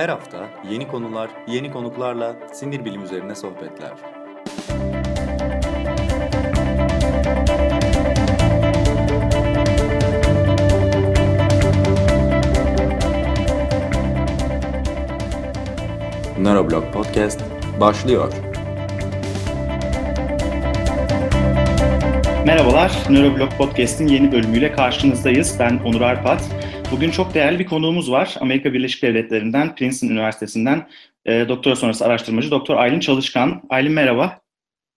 Her hafta yeni konular, yeni konuklarla sinir bilim üzerine sohbetler. Neuroblog Podcast başlıyor. Merhabalar, Neuroblog Podcast'in yeni bölümüyle karşınızdayız. Ben Onur Arpat. Bugün çok değerli bir konuğumuz var. Amerika Birleşik Devletleri'nden, Princeton Üniversitesi'nden e, doktora sonrası araştırmacı Doktor Aylin Çalışkan. Aylin merhaba.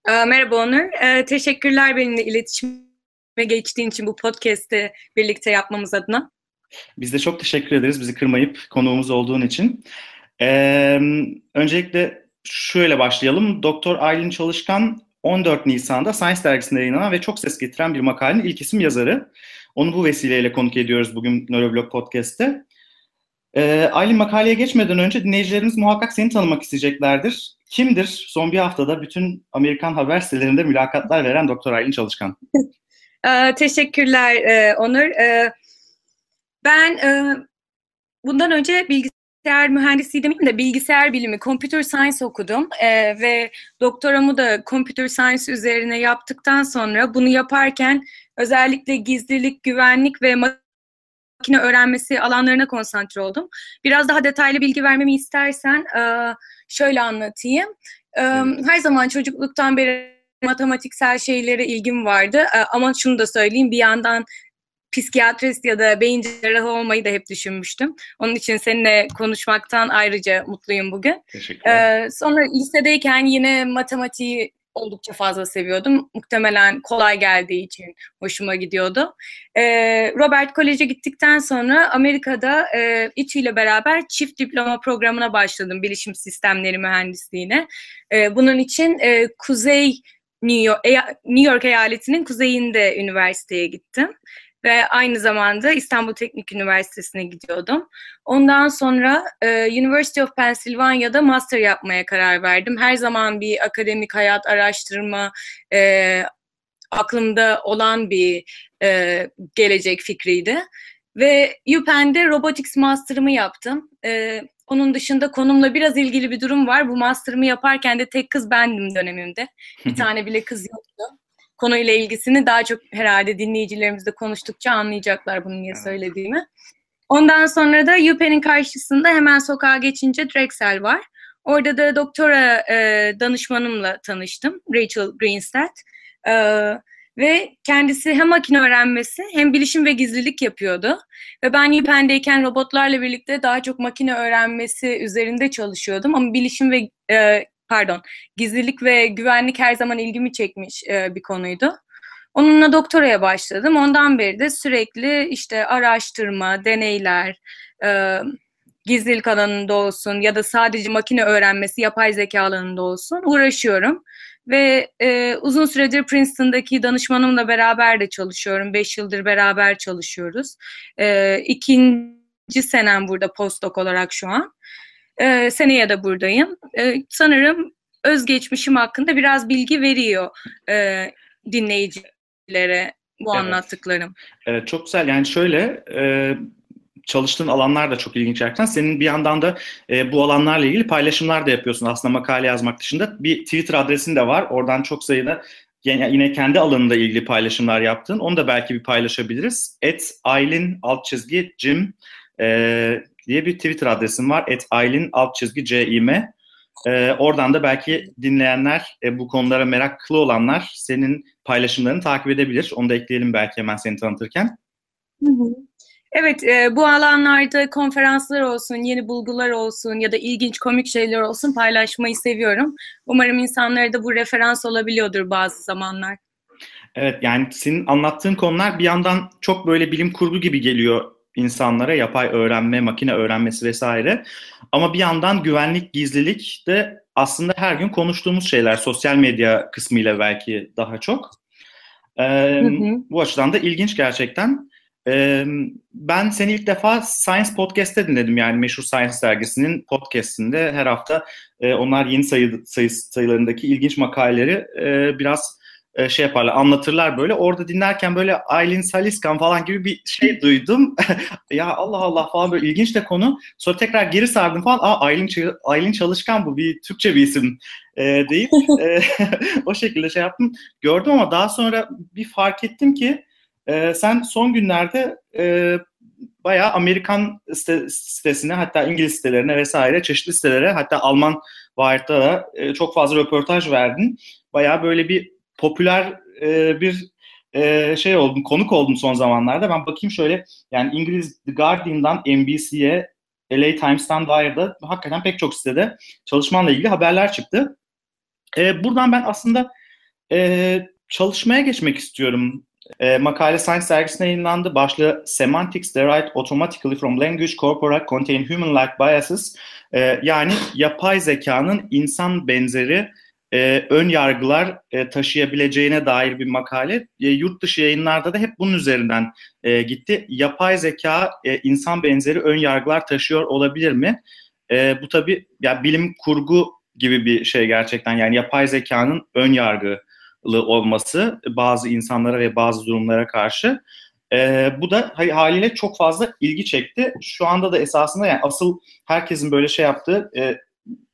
E, merhaba Onur. E, teşekkürler benimle iletişime geçtiğin için bu podcast'i birlikte yapmamız adına. Biz de çok teşekkür ederiz bizi kırmayıp konuğumuz olduğun için. Ee, öncelikle şöyle başlayalım. Doktor Aylin Çalışkan 14 Nisan'da Science dergisinde yayınlanan ve çok ses getiren bir makalenin ilk isim yazarı. Onu bu vesileyle konuk ediyoruz bugün Neuroblog Podcast'te. Ee, Aylin makaleye geçmeden önce dinleyicilerimiz muhakkak seni tanımak isteyeceklerdir. Kimdir son bir haftada bütün Amerikan haber sitelerinde mülakatlar veren Doktor Aylin Çalışkan? ee, teşekkürler e, Onur. Ee, ben e, bundan önce bilgisayar mühendisliği demeyeyim de bilgisayar bilimi, computer science okudum ee, ve doktoramı da computer science üzerine yaptıktan sonra bunu yaparken özellikle gizlilik, güvenlik ve makine öğrenmesi alanlarına konsantre oldum. Biraz daha detaylı bilgi vermemi istersen şöyle anlatayım. Her zaman çocukluktan beri matematiksel şeylere ilgim vardı ama şunu da söyleyeyim bir yandan psikiyatrist ya da beyin cerrahı olmayı da hep düşünmüştüm. Onun için seninle konuşmaktan ayrıca mutluyum bugün. Teşekkürler. Ee, sonra lisedeyken yine matematiği oldukça fazla seviyordum. Muhtemelen kolay geldiği için hoşuma gidiyordu. Ee, Robert College'e gittikten sonra Amerika'da e, İTÜ ile beraber çift diploma programına başladım bilişim sistemleri mühendisliğine. E, bunun için e, Kuzey New York, New York eyaletinin kuzeyinde üniversiteye gittim ve aynı zamanda İstanbul Teknik Üniversitesi'ne gidiyordum. Ondan sonra e, University of Pennsylvania'da master yapmaya karar verdim. Her zaman bir akademik hayat, araştırma e, aklımda olan bir e, gelecek fikriydi. Ve UPenn'de Robotics Master'ımı yaptım. E, onun dışında konumla biraz ilgili bir durum var. Bu master'ımı yaparken de tek kız bendim dönemimde. Bir tane bile kız yoktu konuyla ilgisini daha çok herhalde dinleyicilerimiz de konuştukça anlayacaklar bunu niye söylediğimi. Ondan sonra da UPenn'in karşısında hemen sokağa geçince Drexel var. Orada da doktora e, danışmanımla tanıştım, Rachel Greenstead. E, ve kendisi hem makine öğrenmesi hem bilişim ve gizlilik yapıyordu. Ve ben UPenn'deyken robotlarla birlikte daha çok makine öğrenmesi üzerinde çalışıyordum. Ama bilişim ve e, pardon gizlilik ve güvenlik her zaman ilgimi çekmiş e, bir konuydu. Onunla doktoraya başladım. Ondan beri de sürekli işte araştırma, deneyler, e, gizlilik alanında olsun ya da sadece makine öğrenmesi, yapay zeka alanında olsun uğraşıyorum. Ve e, uzun süredir Princeton'daki danışmanımla beraber de çalışıyorum. Beş yıldır beraber çalışıyoruz. E, ikinci senem burada postdoc olarak şu an. E, seneye de buradayım. E, sanırım özgeçmişim hakkında biraz bilgi veriyor e, dinleyicilere bu evet. anlattıklarım. Evet çok güzel. Yani şöyle e, çalıştığın alanlar da çok ilginç gerçekten. Senin bir yandan da e, bu alanlarla ilgili paylaşımlar da yapıyorsun. Aslında makale yazmak dışında bir Twitter adresin de var. Oradan çok sayıda yine kendi alanında ilgili paylaşımlar yaptın. Onu da belki bir paylaşabiliriz. Et Aylin alt çizgi Jim e, diye bir Twitter adresim var. Et Aylin alt çizgi CİM. Ee, oradan da belki dinleyenler, e, bu konulara meraklı olanlar senin paylaşımlarını takip edebilir. Onu da ekleyelim belki hemen seni tanıtırken. Evet, e, bu alanlarda konferanslar olsun, yeni bulgular olsun ya da ilginç komik şeyler olsun paylaşmayı seviyorum. Umarım insanlara da bu referans olabiliyordur bazı zamanlar. Evet, yani senin anlattığın konular bir yandan çok böyle bilim kurgu gibi geliyor insanlara yapay öğrenme, makine öğrenmesi vesaire. Ama bir yandan güvenlik, gizlilik de aslında her gün konuştuğumuz şeyler. Sosyal medya kısmıyla belki daha çok. Ee, hı hı. Bu açıdan da ilginç gerçekten. Ee, ben seni ilk defa Science Podcast'te dinledim. Yani meşhur Science dergisinin podcast'inde her hafta e, onlar yeni sayı, sayı sayılarındaki ilginç makaleleri e, biraz e, şey yaparlar, anlatırlar böyle. Orada dinlerken böyle Aylin Saliskan falan gibi bir şey duydum. ya Allah Allah falan böyle ilginç de konu. Sonra tekrar geri sardım falan. Aa Aylin, Aylin Çalışkan bu bir Türkçe bir isim e, deyip e, o şekilde şey yaptım. Gördüm ama daha sonra bir fark ettim ki e, sen son günlerde e, bayağı Amerikan site, sitesine hatta İngiliz sitelerine vesaire çeşitli sitelere hatta Alman Wired'da da e, çok fazla röportaj verdin. Bayağı böyle bir popüler e, bir e, şey oldum, konuk oldum son zamanlarda. Ben bakayım şöyle yani İngiliz The Guardian'dan NBC'ye LA Times'tan Wired'a hakikaten pek çok sitede çalışmanla ilgili haberler çıktı. E, buradan ben aslında e, çalışmaya geçmek istiyorum. E, makale Science dergisine yayınlandı. Başlığı Semantics derived automatically from language corpora contain human-like biases. E, yani yapay zekanın insan benzeri e, ön yargılar e, taşıyabileceğine dair bir makale. E, yurt dışı yayınlarda da hep bunun üzerinden e, gitti. Yapay zeka e, insan benzeri ön yargılar taşıyor olabilir mi? E, bu tabii ya bilim kurgu gibi bir şey gerçekten. Yani yapay zekanın ön yargılı olması bazı insanlara ve bazı durumlara karşı. E, bu da haliyle çok fazla ilgi çekti. Şu anda da esasında yani asıl herkesin böyle şey yaptığı e,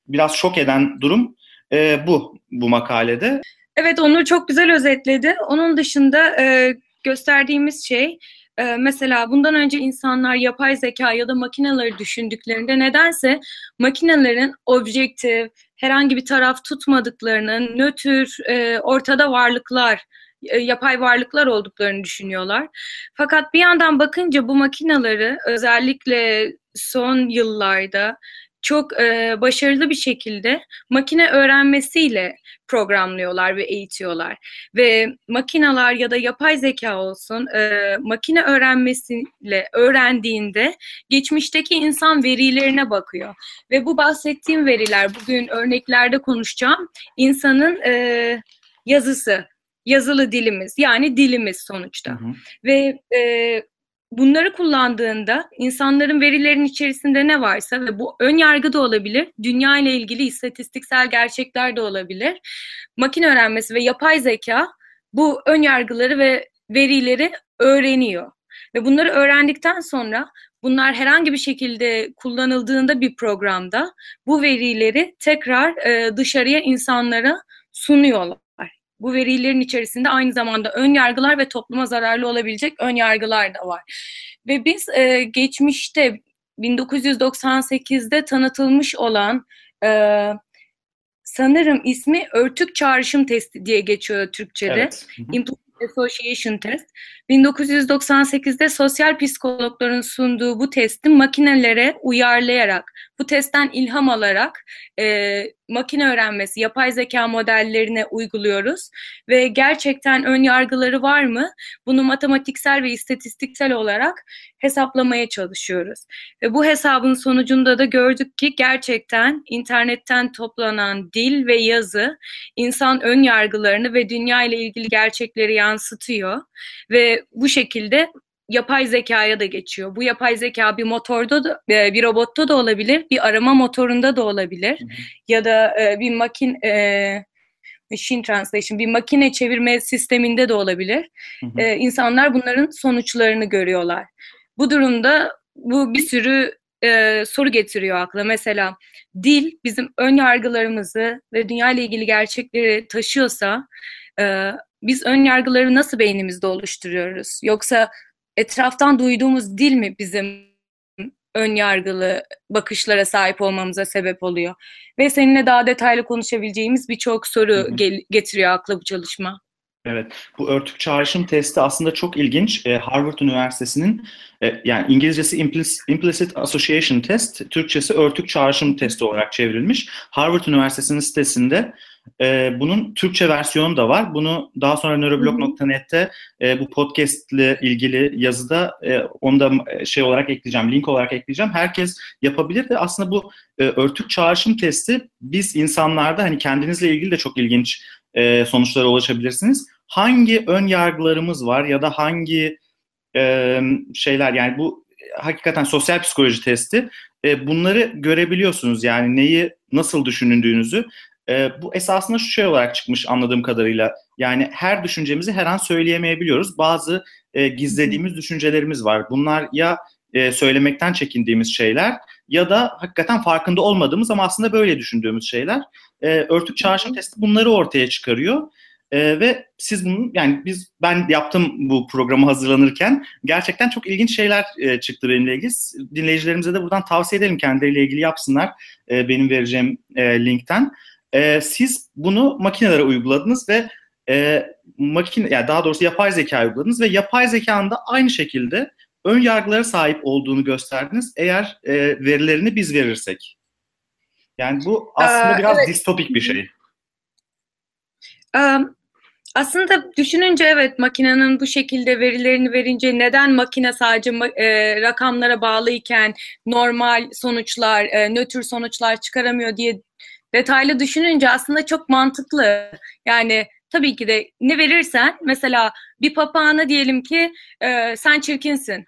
biraz şok eden durum e, bu bu makalede. Evet Onur çok güzel özetledi. Onun dışında e, gösterdiğimiz şey e, mesela bundan önce insanlar yapay zeka ya da makineleri düşündüklerinde nedense makinelerin objektif, herhangi bir taraf tutmadıklarının nötr, e, ortada varlıklar e, yapay varlıklar olduklarını düşünüyorlar. Fakat bir yandan bakınca bu makinaları özellikle son yıllarda çok e, başarılı bir şekilde makine öğrenmesiyle programlıyorlar ve eğitiyorlar. Ve makinalar ya da yapay zeka olsun e, makine öğrenmesiyle öğrendiğinde geçmişteki insan verilerine bakıyor. Ve bu bahsettiğim veriler bugün örneklerde konuşacağım insanın e, yazısı, yazılı dilimiz yani dilimiz sonuçta. Hı hı. Ve e, bunları kullandığında insanların verilerin içerisinde ne varsa ve bu ön yargı da olabilir, dünya ile ilgili istatistiksel gerçekler de olabilir. Makine öğrenmesi ve yapay zeka bu ön yargıları ve verileri öğreniyor. Ve bunları öğrendikten sonra bunlar herhangi bir şekilde kullanıldığında bir programda bu verileri tekrar e, dışarıya insanlara sunuyorlar. Bu verilerin içerisinde aynı zamanda ön yargılar ve topluma zararlı olabilecek ön yargılar da var. Ve biz e, geçmişte 1998'de tanıtılmış olan e, sanırım ismi örtük çağrışım testi diye geçiyor Türkçe'de. Evet. Association Test. 1998'de sosyal psikologların sunduğu bu testi makinelere uyarlayarak, bu testten ilham alarak e, makine öğrenmesi, yapay zeka modellerine uyguluyoruz. Ve gerçekten ön yargıları var mı? Bunu matematiksel ve istatistiksel olarak hesaplamaya çalışıyoruz. Ve bu hesabın sonucunda da gördük ki gerçekten internetten toplanan dil ve yazı insan ön yargılarını ve dünya ile ilgili gerçekleri yansıtıyor. Ve bu şekilde yapay zekaya da geçiyor. Bu yapay zeka bir motorda da, e, bir robotta da olabilir, bir arama motorunda da olabilir. Hı hı. Ya da e, bir makin e, machine translation, bir makine çevirme sisteminde de olabilir. Hı hı. E, insanlar bunların sonuçlarını görüyorlar. Bu durumda bu bir sürü e, soru getiriyor akla. Mesela dil bizim ön yargılarımızı ve dünya ile ilgili gerçekleri taşıyorsa e, biz ön yargıları nasıl beynimizde oluşturuyoruz? Yoksa etraftan duyduğumuz dil mi bizim ön yargılı bakışlara sahip olmamıza sebep oluyor? Ve seninle daha detaylı konuşabileceğimiz birçok soru gel- getiriyor akla bu çalışma. Evet, bu örtük çağrışım testi aslında çok ilginç. Ee, Harvard Üniversitesi'nin e, yani İngilizcesi implicit, implicit Association Test, Türkçesi örtük çağrışım testi olarak çevrilmiş. Harvard Üniversitesi'nin sitesinde e, bunun Türkçe versiyonu da var. Bunu daha sonra neuroblog.net'te e, bu podcast ile ilgili yazıda e, onu da e, şey olarak ekleyeceğim, link olarak ekleyeceğim. Herkes yapabilir de aslında bu e, örtük çağrışım testi biz insanlarda hani kendinizle ilgili de çok ilginç e, sonuçlara ulaşabilirsiniz. Hangi ön yargılarımız var ya da hangi e, şeyler yani bu hakikaten sosyal psikoloji testi e, bunları görebiliyorsunuz yani neyi nasıl düşündüğünüzü E, bu esasında şu şey olarak çıkmış anladığım kadarıyla. Yani her düşüncemizi her an söyleyemeyebiliyoruz. Bazı e, gizlediğimiz düşüncelerimiz var. Bunlar ya e, söylemekten çekindiğimiz şeyler ya da hakikaten farkında olmadığımız ama aslında böyle düşündüğümüz şeyler. E, örtük çağrışım testi bunları ortaya çıkarıyor. E, ve siz bunu yani biz ben yaptım bu programı hazırlanırken gerçekten çok ilginç şeyler e, çıktı benimle ilgili. Dinleyicilerimize de buradan tavsiye edelim kendileriyle ilgili yapsınlar e, benim vereceğim e, linkten. E, siz bunu makinelere uyguladınız ve e, makine yani daha doğrusu yapay zeka uyguladınız ve yapay zekanın da aynı şekilde ön yargılara sahip olduğunu gösterdiniz eğer e, verilerini biz verirsek. Yani bu aslında ee, biraz evet. distopik bir şey. Um, aslında düşününce evet makinenin bu şekilde verilerini verince neden makine sadece e, rakamlara bağlıyken normal sonuçlar, e, nötr sonuçlar çıkaramıyor diye detaylı düşününce aslında çok mantıklı. Yani tabii ki de ne verirsen mesela bir papağana diyelim ki e, sen çirkinsin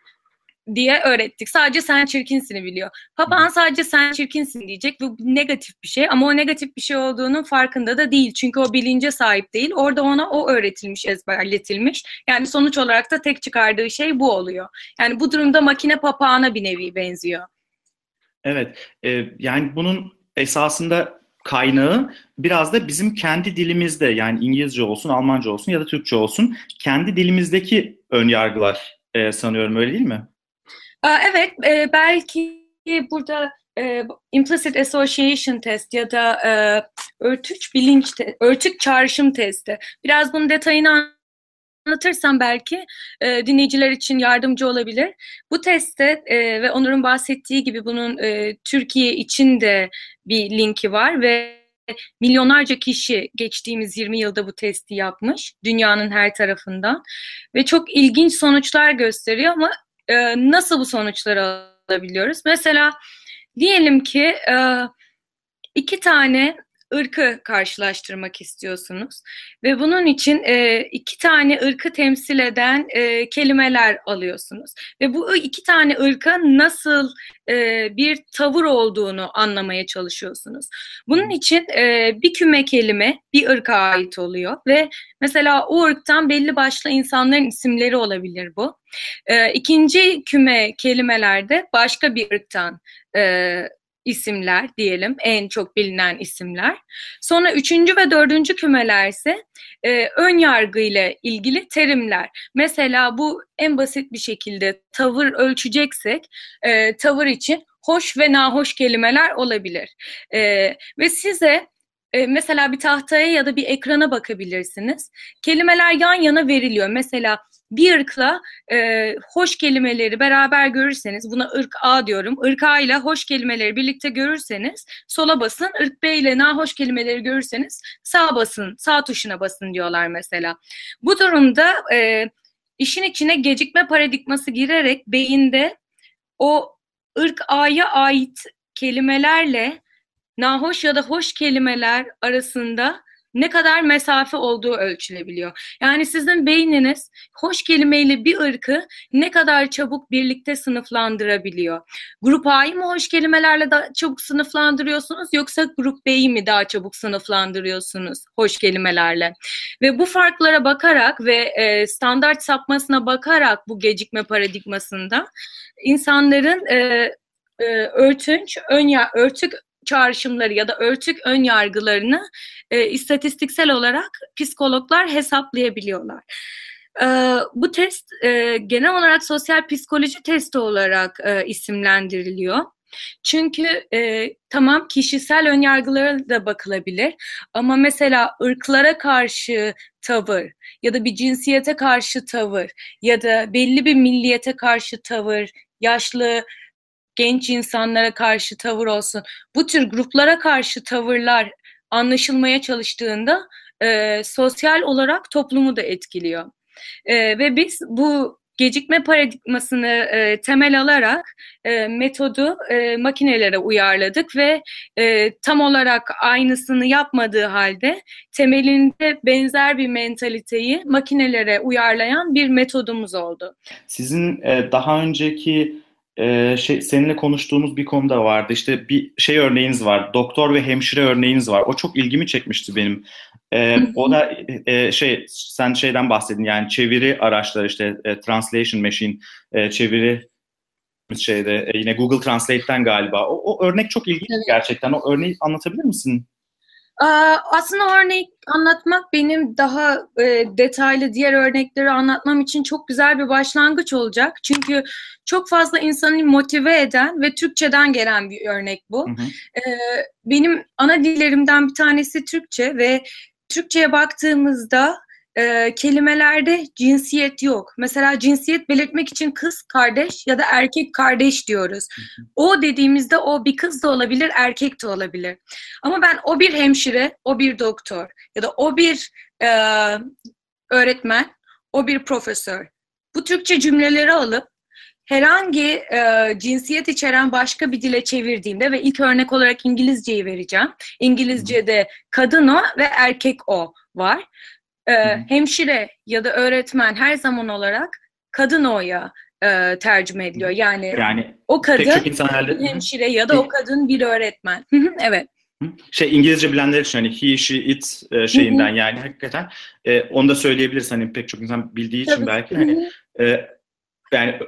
diye öğrettik. Sadece sen çirkinsini biliyor. Papağan sadece sen çirkinsin diyecek ve bu negatif bir şey ama o negatif bir şey olduğunun farkında da değil. Çünkü o bilince sahip değil. Orada ona o öğretilmiş, ezberletilmiş. Yani sonuç olarak da tek çıkardığı şey bu oluyor. Yani bu durumda makine papağana bir nevi benziyor. Evet. E, yani bunun esasında kaynağı biraz da bizim kendi dilimizde yani İngilizce olsun, Almanca olsun ya da Türkçe olsun kendi dilimizdeki ön yargılar e, sanıyorum öyle değil mi? Evet, e, belki burada e, implicit association test ya da e, örtük bilinç, te, örtük çağrışım testi. Biraz bunun detayını anlatırsam belki e, dinleyiciler için yardımcı olabilir. Bu testte e, ve Onur'un bahsettiği gibi bunun e, Türkiye için de bir linki var ve milyonlarca kişi geçtiğimiz 20 yılda bu testi yapmış dünyanın her tarafından ve çok ilginç sonuçlar gösteriyor ama e, nasıl bu sonuçları alabiliyoruz? Mesela diyelim ki e, iki tane ırkı karşılaştırmak istiyorsunuz ve bunun için e, iki tane ırkı temsil eden e, kelimeler alıyorsunuz ve bu iki tane ırka nasıl e, bir tavır olduğunu anlamaya çalışıyorsunuz. Bunun için e, bir küme kelime bir ırka ait oluyor ve mesela o ırktan belli başlı insanların isimleri olabilir bu. E, ikinci küme kelimelerde başka bir ırktan e, isimler diyelim en çok bilinen isimler. Sonra üçüncü ve dördüncü kümeler ise e, ön yargı ile ilgili terimler. Mesela bu en basit bir şekilde tavır ölçeceksek e, tavır için hoş ve nahoş kelimeler olabilir. E, ve size e, mesela bir tahtaya ya da bir ekrana bakabilirsiniz. Kelimeler yan yana veriliyor. Mesela bir ırkla e, hoş kelimeleri beraber görürseniz, buna ırk A diyorum, ırk A ile hoş kelimeleri birlikte görürseniz sola basın, ırk B ile nahoş kelimeleri görürseniz sağ basın, sağ tuşuna basın diyorlar mesela. Bu durumda e, işin içine gecikme paradigması girerek beyinde o ırk A'ya ait kelimelerle nahoş ya da hoş kelimeler arasında ne kadar mesafe olduğu ölçülebiliyor. Yani sizin beyniniz hoş kelimeyle bir ırkı ne kadar çabuk birlikte sınıflandırabiliyor. Grup A'yı mı hoş kelimelerle daha çabuk sınıflandırıyorsunuz yoksa grup B'yi mi daha çabuk sınıflandırıyorsunuz hoş kelimelerle? Ve bu farklara bakarak ve e, standart sapmasına bakarak bu gecikme paradigmasında insanların e, e, örtünç, ön ya, örtük çağrışımları ya da örtük ön yargılarını e, istatistiksel olarak psikologlar hesaplayabiliyorlar. E, bu test e, genel olarak sosyal psikoloji testi olarak e, isimlendiriliyor. Çünkü e, tamam kişisel önyargılara da bakılabilir ama mesela ırklara karşı tavır ya da bir cinsiyete karşı tavır ya da belli bir milliyete karşı tavır, yaşlı genç insanlara karşı tavır olsun, bu tür gruplara karşı tavırlar anlaşılmaya çalıştığında e, sosyal olarak toplumu da etkiliyor. E, ve biz bu gecikme paradigmasını e, temel alarak e, metodu e, makinelere uyarladık ve e, tam olarak aynısını yapmadığı halde temelinde benzer bir mentaliteyi makinelere uyarlayan bir metodumuz oldu. Sizin e, daha önceki e, şey seninle konuştuğumuz bir konuda vardı. İşte bir şey örneğiniz var. Doktor ve hemşire örneğiniz var. O çok ilgimi çekmişti benim. E, o da e, şey sen şeyden bahsedin yani çeviri araçları işte e, translation machine e, çeviri şeyde e, yine Google Translate'ten galiba. O, o örnek çok ilginç evet. gerçekten. O örneği anlatabilir misin? Aslında örnek anlatmak benim daha e, detaylı diğer örnekleri anlatmam için çok güzel bir başlangıç olacak. Çünkü çok fazla insanı motive eden ve Türkçeden gelen bir örnek bu. Hı hı. E, benim ana dillerimden bir tanesi Türkçe ve Türkçe'ye baktığımızda e, kelimelerde cinsiyet yok. Mesela cinsiyet belirtmek için kız kardeş ya da erkek kardeş diyoruz. O dediğimizde o bir kız da olabilir, erkek de olabilir. Ama ben o bir hemşire, o bir doktor ya da o bir e, öğretmen, o bir profesör. Bu Türkçe cümleleri alıp herhangi e, cinsiyet içeren başka bir dile çevirdiğimde ve ilk örnek olarak İngilizceyi vereceğim. İngilizce'de kadın o ve erkek o var e, hemşire ya da öğretmen her zaman olarak kadın o'ya e, tercüme ediliyor. Yani, yani o kadın insanlarda... hemşire ya da o kadın bir öğretmen. evet. Şey İngilizce bilenler için hani he, she, it e, şeyinden yani hakikaten e, onu da söyleyebiliriz hani pek çok insan bildiği için Tabii. belki hani e, yani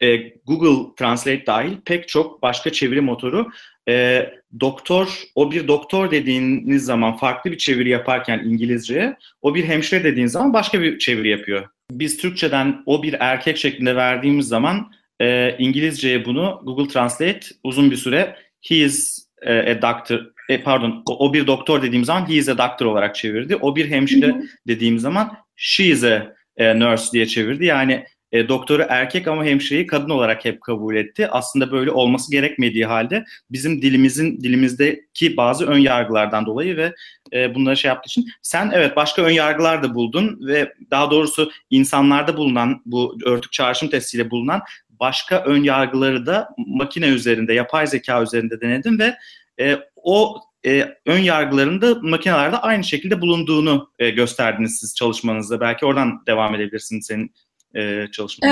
e, Google Translate dahil pek çok başka çeviri motoru e, doktor, o bir doktor dediğiniz zaman farklı bir çeviri yaparken İngilizceye, o bir hemşire dediğiniz zaman başka bir çeviri yapıyor. Biz Türkçeden o bir erkek şeklinde verdiğimiz zaman e, İngilizceye bunu Google Translate uzun bir süre he is e, a doctor, e, pardon o, o bir doktor dediğim zaman he is a doctor olarak çevirdi. O bir hemşire dediğim zaman she is a, a nurse diye çevirdi. Yani e, doktoru erkek ama hemşireyi kadın olarak hep kabul etti. Aslında böyle olması gerekmediği halde bizim dilimizin dilimizdeki bazı ön yargılardan dolayı ve e, bunları şey yaptığı için sen evet başka ön yargılar da buldun ve daha doğrusu insanlarda bulunan bu örtük çağrışım testiyle bulunan başka ön yargıları da makine üzerinde, yapay zeka üzerinde denedin ve e, o e, ön yargıların da makinelerde aynı şekilde bulunduğunu e, gösterdiniz siz çalışmanızda. Belki oradan devam edebilirsin senin e, çalışma?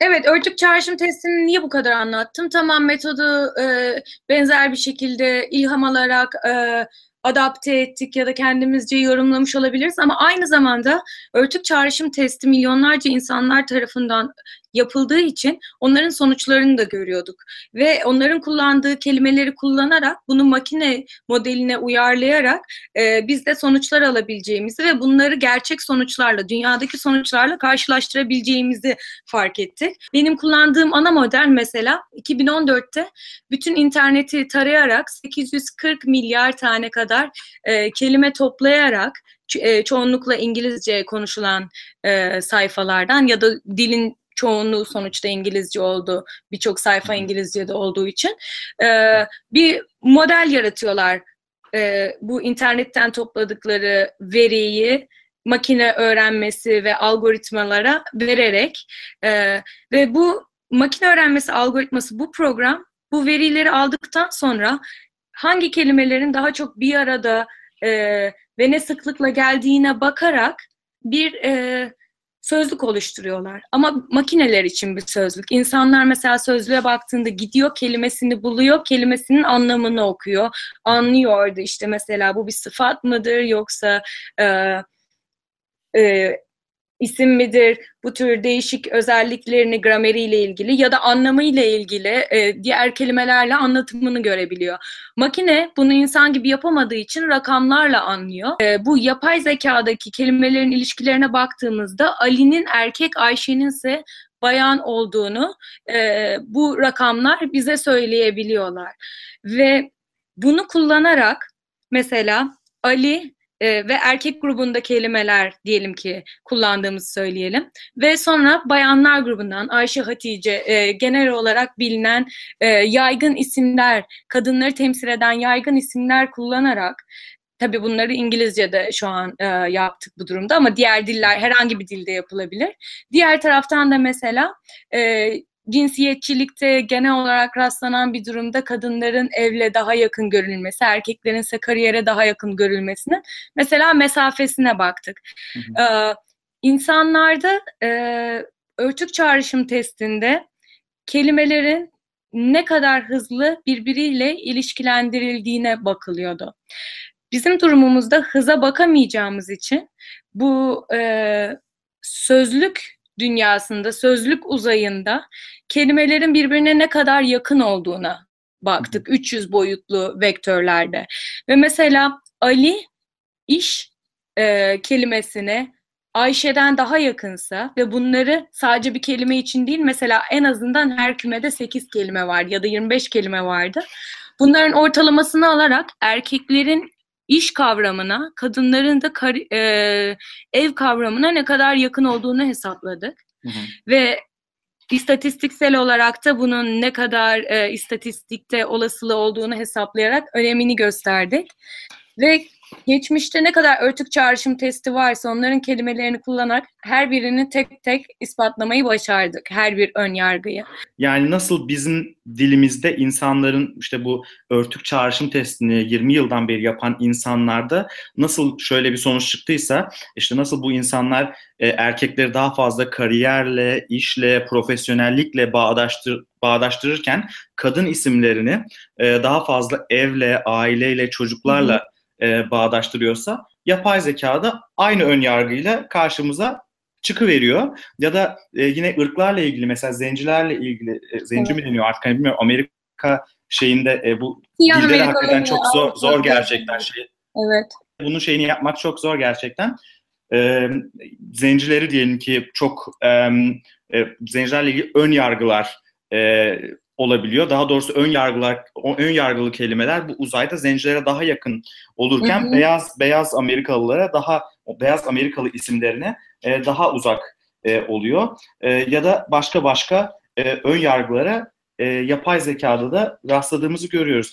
Evet, örtük çağrışım testini niye bu kadar anlattım? Tamam metodu e, benzer bir şekilde ilham alarak e, adapte ettik ya da kendimizce yorumlamış olabiliriz ama aynı zamanda örtük çağrışım testi milyonlarca insanlar tarafından yapıldığı için onların sonuçlarını da görüyorduk. Ve onların kullandığı kelimeleri kullanarak bunu makine modeline uyarlayarak e, biz de sonuçlar alabileceğimizi ve bunları gerçek sonuçlarla, dünyadaki sonuçlarla karşılaştırabileceğimizi fark ettik. Benim kullandığım ana model mesela 2014'te bütün interneti tarayarak 840 milyar tane kadar e, kelime toplayarak e, çoğunlukla İngilizce konuşulan e, sayfalardan ya da dilin çoğunluğu sonuçta İngilizce oldu. Birçok sayfa İngilizce'de olduğu için. E, bir model yaratıyorlar. E, bu internetten topladıkları veriyi makine öğrenmesi ve algoritmalara vererek e, ve bu makine öğrenmesi algoritması bu program bu verileri aldıktan sonra hangi kelimelerin daha çok bir arada e, ve ne sıklıkla geldiğine bakarak bir e, sözlük oluşturuyorlar. Ama makineler için bir sözlük. İnsanlar mesela sözlüğe baktığında gidiyor kelimesini buluyor, kelimesinin anlamını okuyor. Anlıyordu işte mesela bu bir sıfat mıdır yoksa e, e, isim midir, bu tür değişik özelliklerini grameriyle ilgili ya da anlamıyla ilgili e, diğer kelimelerle anlatımını görebiliyor. Makine bunu insan gibi yapamadığı için rakamlarla anlıyor. E, bu yapay zekadaki kelimelerin ilişkilerine baktığımızda Ali'nin erkek, Ayşe'nin ise bayan olduğunu e, bu rakamlar bize söyleyebiliyorlar. Ve bunu kullanarak mesela Ali e, ve erkek grubunda kelimeler diyelim ki kullandığımızı söyleyelim. Ve sonra bayanlar grubundan Ayşe Hatice e, genel olarak bilinen e, yaygın isimler, kadınları temsil eden yaygın isimler kullanarak Tabii bunları İngilizce'de şu an e, yaptık bu durumda ama diğer diller herhangi bir dilde yapılabilir. Diğer taraftan da mesela e, cinsiyetçilikte genel olarak rastlanan bir durumda kadınların evle daha yakın görülmesi, erkeklerin ise kariyere daha yakın görülmesinin mesela mesafesine baktık. Hı hı. Ee, insanlarda e, örtük çağrışım testinde kelimelerin ne kadar hızlı birbiriyle ilişkilendirildiğine bakılıyordu. Bizim durumumuzda hıza bakamayacağımız için bu e, sözlük dünyasında, sözlük uzayında kelimelerin birbirine ne kadar yakın olduğuna baktık 300 boyutlu vektörlerde. Ve mesela Ali iş e, kelimesine Ayşe'den daha yakınsa ve bunları sadece bir kelime için değil mesela en azından her kümede 8 kelime var ya da 25 kelime vardı. Bunların ortalamasını alarak erkeklerin iş kavramına, kadınların da kar- e, ev kavramına ne kadar yakın olduğunu hesapladık. Hı hı. Ve istatistiksel olarak da bunun ne kadar e, istatistikte olasılığı olduğunu hesaplayarak önemini gösterdik. Ve geçmişte ne kadar örtük çağrışım testi varsa onların kelimelerini kullanarak her birini tek tek ispatlamayı başardık. Her bir ön yargıyı. Yani nasıl bizim dilimizde insanların işte bu örtük çağrışım testini 20 yıldan beri yapan insanlarda nasıl şöyle bir sonuç çıktıysa işte nasıl bu insanlar e, erkekleri daha fazla kariyerle, işle, profesyonellikle bağdaştır, bağdaştırırken kadın isimlerini e, daha fazla evle, aileyle, çocuklarla e, bağdaştırıyorsa yapay zekada aynı ön yargıyla karşımıza çıkıveriyor. Ya da e, yine ırklarla ilgili mesela zencilerle ilgili e, zenci mi deniyor artık hani bilmiyorum Amerika şeyinde e, bu Siyah dilleri hakikaten çok zor, zor gerçekten şey. Evet. Bunun şeyini yapmak çok zor gerçekten. E, zencileri diyelim ki çok e, e, zencilerle ilgili ön yargılar e, olabiliyor. Daha doğrusu ön yargılar, ön yargılı kelimeler bu uzayda zencilere daha yakın olurken Hı hı. beyaz beyaz Amerikalılara daha beyaz Amerikalı isimlerine e, daha uzak e, oluyor. E, ya da başka başka e, ön yargılara e, yapay zekada da rastladığımızı görüyoruz.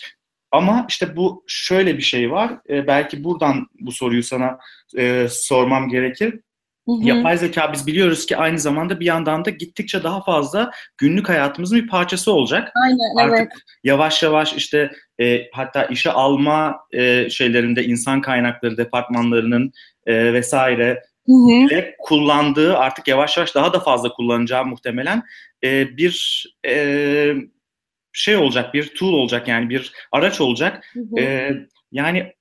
Ama işte bu şöyle bir şey var. E, belki buradan bu soruyu sana e, sormam gerekir. Hı hı. Yapay zeka biz biliyoruz ki aynı zamanda bir yandan da gittikçe daha fazla günlük hayatımızın bir parçası olacak. Aynen evet. Artık yavaş yavaş işte e, hatta işe alma e, şeylerinde insan kaynakları departmanlarının e, vesaire ile kullandığı artık yavaş yavaş daha da fazla kullanacağı muhtemelen e, bir e, şey olacak, bir tool olacak yani bir araç olacak. Hı hı. E, yani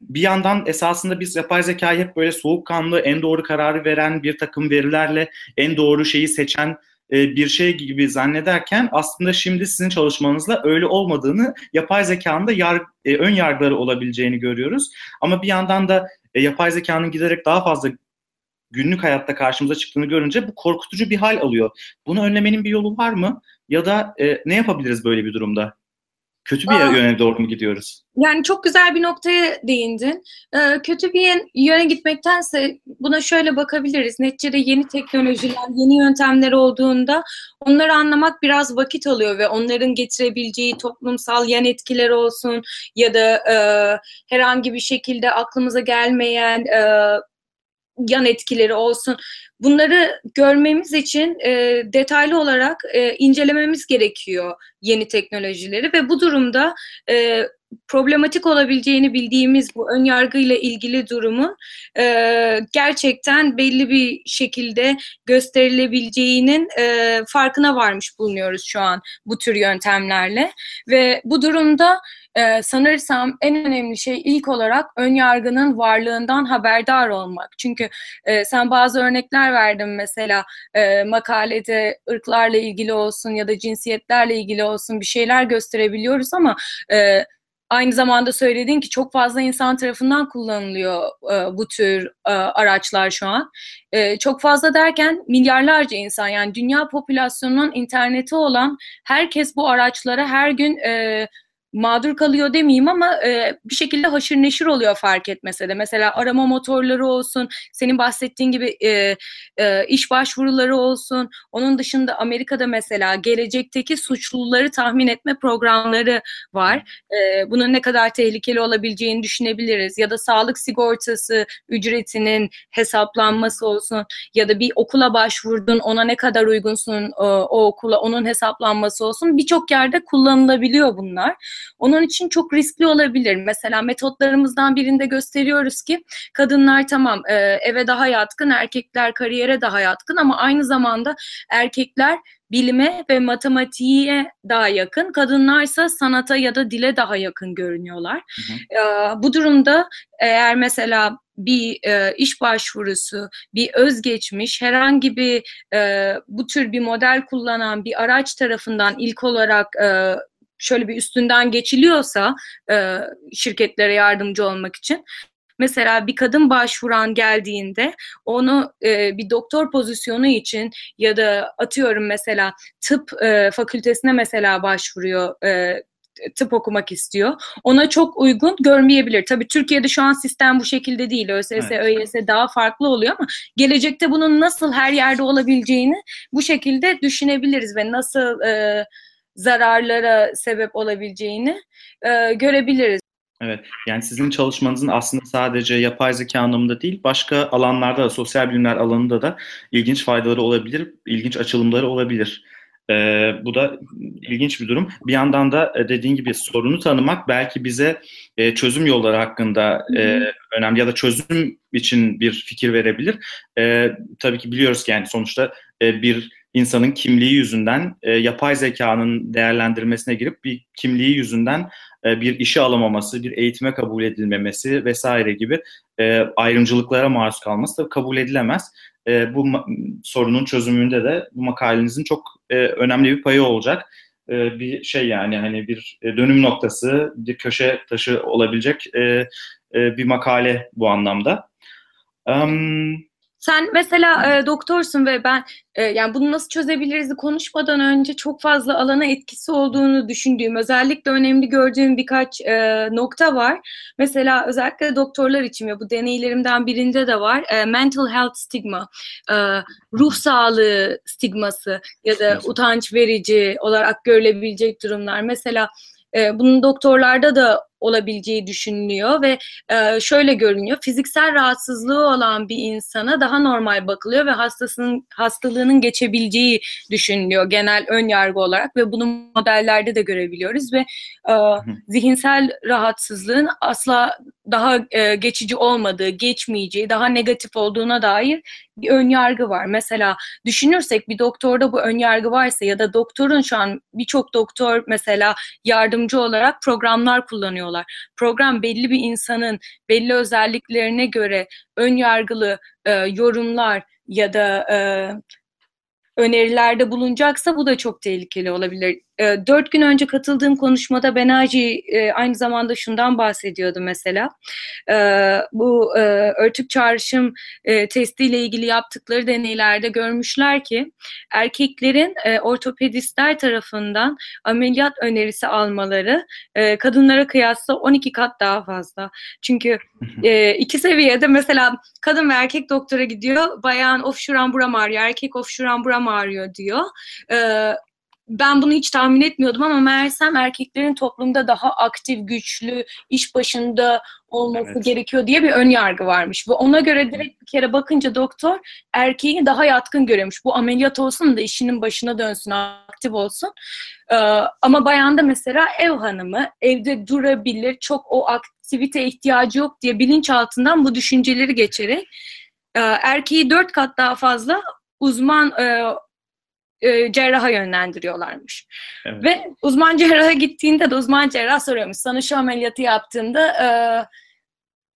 bir yandan esasında biz yapay zekayı hep böyle soğukkanlı, en doğru kararı veren bir takım verilerle en doğru şeyi seçen e, bir şey gibi zannederken aslında şimdi sizin çalışmanızla öyle olmadığını, yapay zekanın da yar, e, ön yargıları olabileceğini görüyoruz. Ama bir yandan da e, yapay zekanın giderek daha fazla günlük hayatta karşımıza çıktığını görünce bu korkutucu bir hal alıyor. Bunu önlemenin bir yolu var mı? Ya da e, ne yapabiliriz böyle bir durumda? Kötü bir Aa. yöne doğru mu gidiyoruz? Yani çok güzel bir noktaya değindin. Ee, kötü bir yön- yöne gitmektense buna şöyle bakabiliriz. Neticede yeni teknolojiler, yeni yöntemler olduğunda onları anlamak biraz vakit alıyor ve onların getirebileceği toplumsal yan etkiler olsun ya da e, herhangi bir şekilde aklımıza gelmeyen e, yan etkileri olsun. Bunları görmemiz için e, detaylı olarak e, incelememiz gerekiyor yeni teknolojileri ve bu durumda e, problematik olabileceğini bildiğimiz bu ön yargıyla ilgili durumun e, gerçekten belli bir şekilde gösterilebileceğinin e, farkına varmış bulunuyoruz şu an bu tür yöntemlerle ve bu durumda e, sanırsam en önemli şey ilk olarak ön yargının varlığından haberdar olmak. Çünkü e, sen bazı örnekler verdin mesela e, makalede ırklarla ilgili olsun ya da cinsiyetlerle ilgili olsun bir şeyler gösterebiliyoruz ama e, aynı zamanda söylediğin ki çok fazla insan tarafından kullanılıyor e, bu tür e, araçlar şu an. E, çok fazla derken milyarlarca insan yani dünya popülasyonunun interneti olan herkes bu araçlara her gün e, mağdur kalıyor demeyeyim ama e, bir şekilde haşır neşir oluyor fark etmese de. Mesela arama motorları olsun, senin bahsettiğin gibi e, e, iş başvuruları olsun. Onun dışında Amerika'da mesela gelecekteki suçluları tahmin etme programları var. E, bunun ne kadar tehlikeli olabileceğini düşünebiliriz. Ya da sağlık sigortası ücretinin hesaplanması olsun ya da bir okula başvurdun ona ne kadar uygunsun o, o okula onun hesaplanması olsun. Birçok yerde kullanılabiliyor bunlar. Onun için çok riskli olabilir. Mesela metotlarımızdan birinde gösteriyoruz ki kadınlar tamam e, eve daha yatkın, erkekler kariyere daha yatkın ama aynı zamanda erkekler bilime ve matematiğe daha yakın, kadınlarsa sanata ya da dile daha yakın görünüyorlar. Hı hı. E, bu durumda eğer mesela bir e, iş başvurusu, bir özgeçmiş, herhangi bir e, bu tür bir model kullanan bir araç tarafından ilk olarak e, şöyle bir üstünden geçiliyorsa e, şirketlere yardımcı olmak için Mesela bir kadın başvuran geldiğinde onu e, bir doktor pozisyonu için ya da atıyorum mesela tıp e, fakültesine mesela başvuruyor e, tıp okumak istiyor. Ona çok uygun görmeyebilir. Tabii Türkiye'de şu an sistem bu şekilde değil. ÖSS, evet. ÖYS daha farklı oluyor ama gelecekte bunun nasıl her yerde olabileceğini bu şekilde düşünebiliriz ve nasıl e, zararlara sebep olabileceğini e, görebiliriz. Evet, yani sizin çalışmanızın aslında sadece yapay zeka anlamında değil, başka alanlarda da, sosyal bilimler alanında da ilginç faydaları olabilir, ilginç açılımları olabilir. Ee, bu da ilginç bir durum. Bir yandan da e, dediğin gibi sorunu tanımak belki bize e, çözüm yolları hakkında e, önemli ya da çözüm için bir fikir verebilir. E, tabii ki biliyoruz ki yani sonuçta e, bir insanın kimliği yüzünden e, yapay zekanın değerlendirmesine girip bir kimliği yüzünden e, bir işe alamaması, bir eğitime kabul edilmemesi vesaire gibi e, ayrımcılıklara maruz kalması da kabul edilemez. E, bu sorunun çözümünde de bu makalenizin çok önemli bir payı olacak. bir şey yani hani bir dönüm noktası, bir köşe taşı olabilecek bir makale bu anlamda. Um, sen mesela e, doktorsun ve ben e, yani bunu nasıl çözebiliriz konuşmadan önce çok fazla alana etkisi olduğunu düşündüğüm, özellikle önemli gördüğüm birkaç e, nokta var. Mesela özellikle doktorlar için ve bu deneylerimden birinde de var. E, mental health stigma, e, ruh sağlığı stigması ya da utanç verici olarak görülebilecek durumlar. Mesela e, bunun doktorlarda da olabileceği düşünülüyor ve e, şöyle görünüyor. Fiziksel rahatsızlığı olan bir insana daha normal bakılıyor ve hastasının hastalığının geçebileceği düşünülüyor genel ön yargı olarak ve bunu modellerde de görebiliyoruz ve e, zihinsel rahatsızlığın asla daha e, geçici olmadığı, geçmeyeceği, daha negatif olduğuna dair bir ön yargı var. Mesela düşünürsek bir doktorda bu ön yargı varsa ya da doktorun şu an birçok doktor mesela yardımcı olarak programlar kullanıyor kullanıyorlar. Program belli bir insanın belli özelliklerine göre ön yargılı e, yorumlar ya da e, önerilerde bulunacaksa bu da çok tehlikeli olabilir. E, dört gün önce katıldığım konuşmada Benaci e, aynı zamanda şundan bahsediyordu mesela. E, bu e, örtük çağrışım e, testiyle ilgili yaptıkları deneylerde görmüşler ki erkeklerin e, ortopedistler tarafından ameliyat önerisi almaları e, kadınlara kıyasla 12 kat daha fazla. Çünkü e, iki seviyede mesela kadın ve erkek doktora gidiyor. Bayan of şuram buram ağrıyor, erkek of şuram buram ağrıyor diyor. E, ben bunu hiç tahmin etmiyordum ama meğersem erkeklerin toplumda daha aktif, güçlü, iş başında olması evet. gerekiyor diye bir ön yargı varmış. Ve ona göre direkt bir kere bakınca doktor erkeği daha yatkın görüyormuş. Bu ameliyat olsun da işinin başına dönsün, aktif olsun. Ee, ama bayanda mesela ev hanımı, evde durabilir, çok o aktivite ihtiyacı yok diye bilinçaltından bu düşünceleri geçerek e, erkeği dört kat daha fazla uzman e, e, cerraha yönlendiriyorlarmış. Evet. Ve uzman cerraha gittiğinde de uzman cerrah soruyormuş. Sana şu ameliyatı yaptığında e,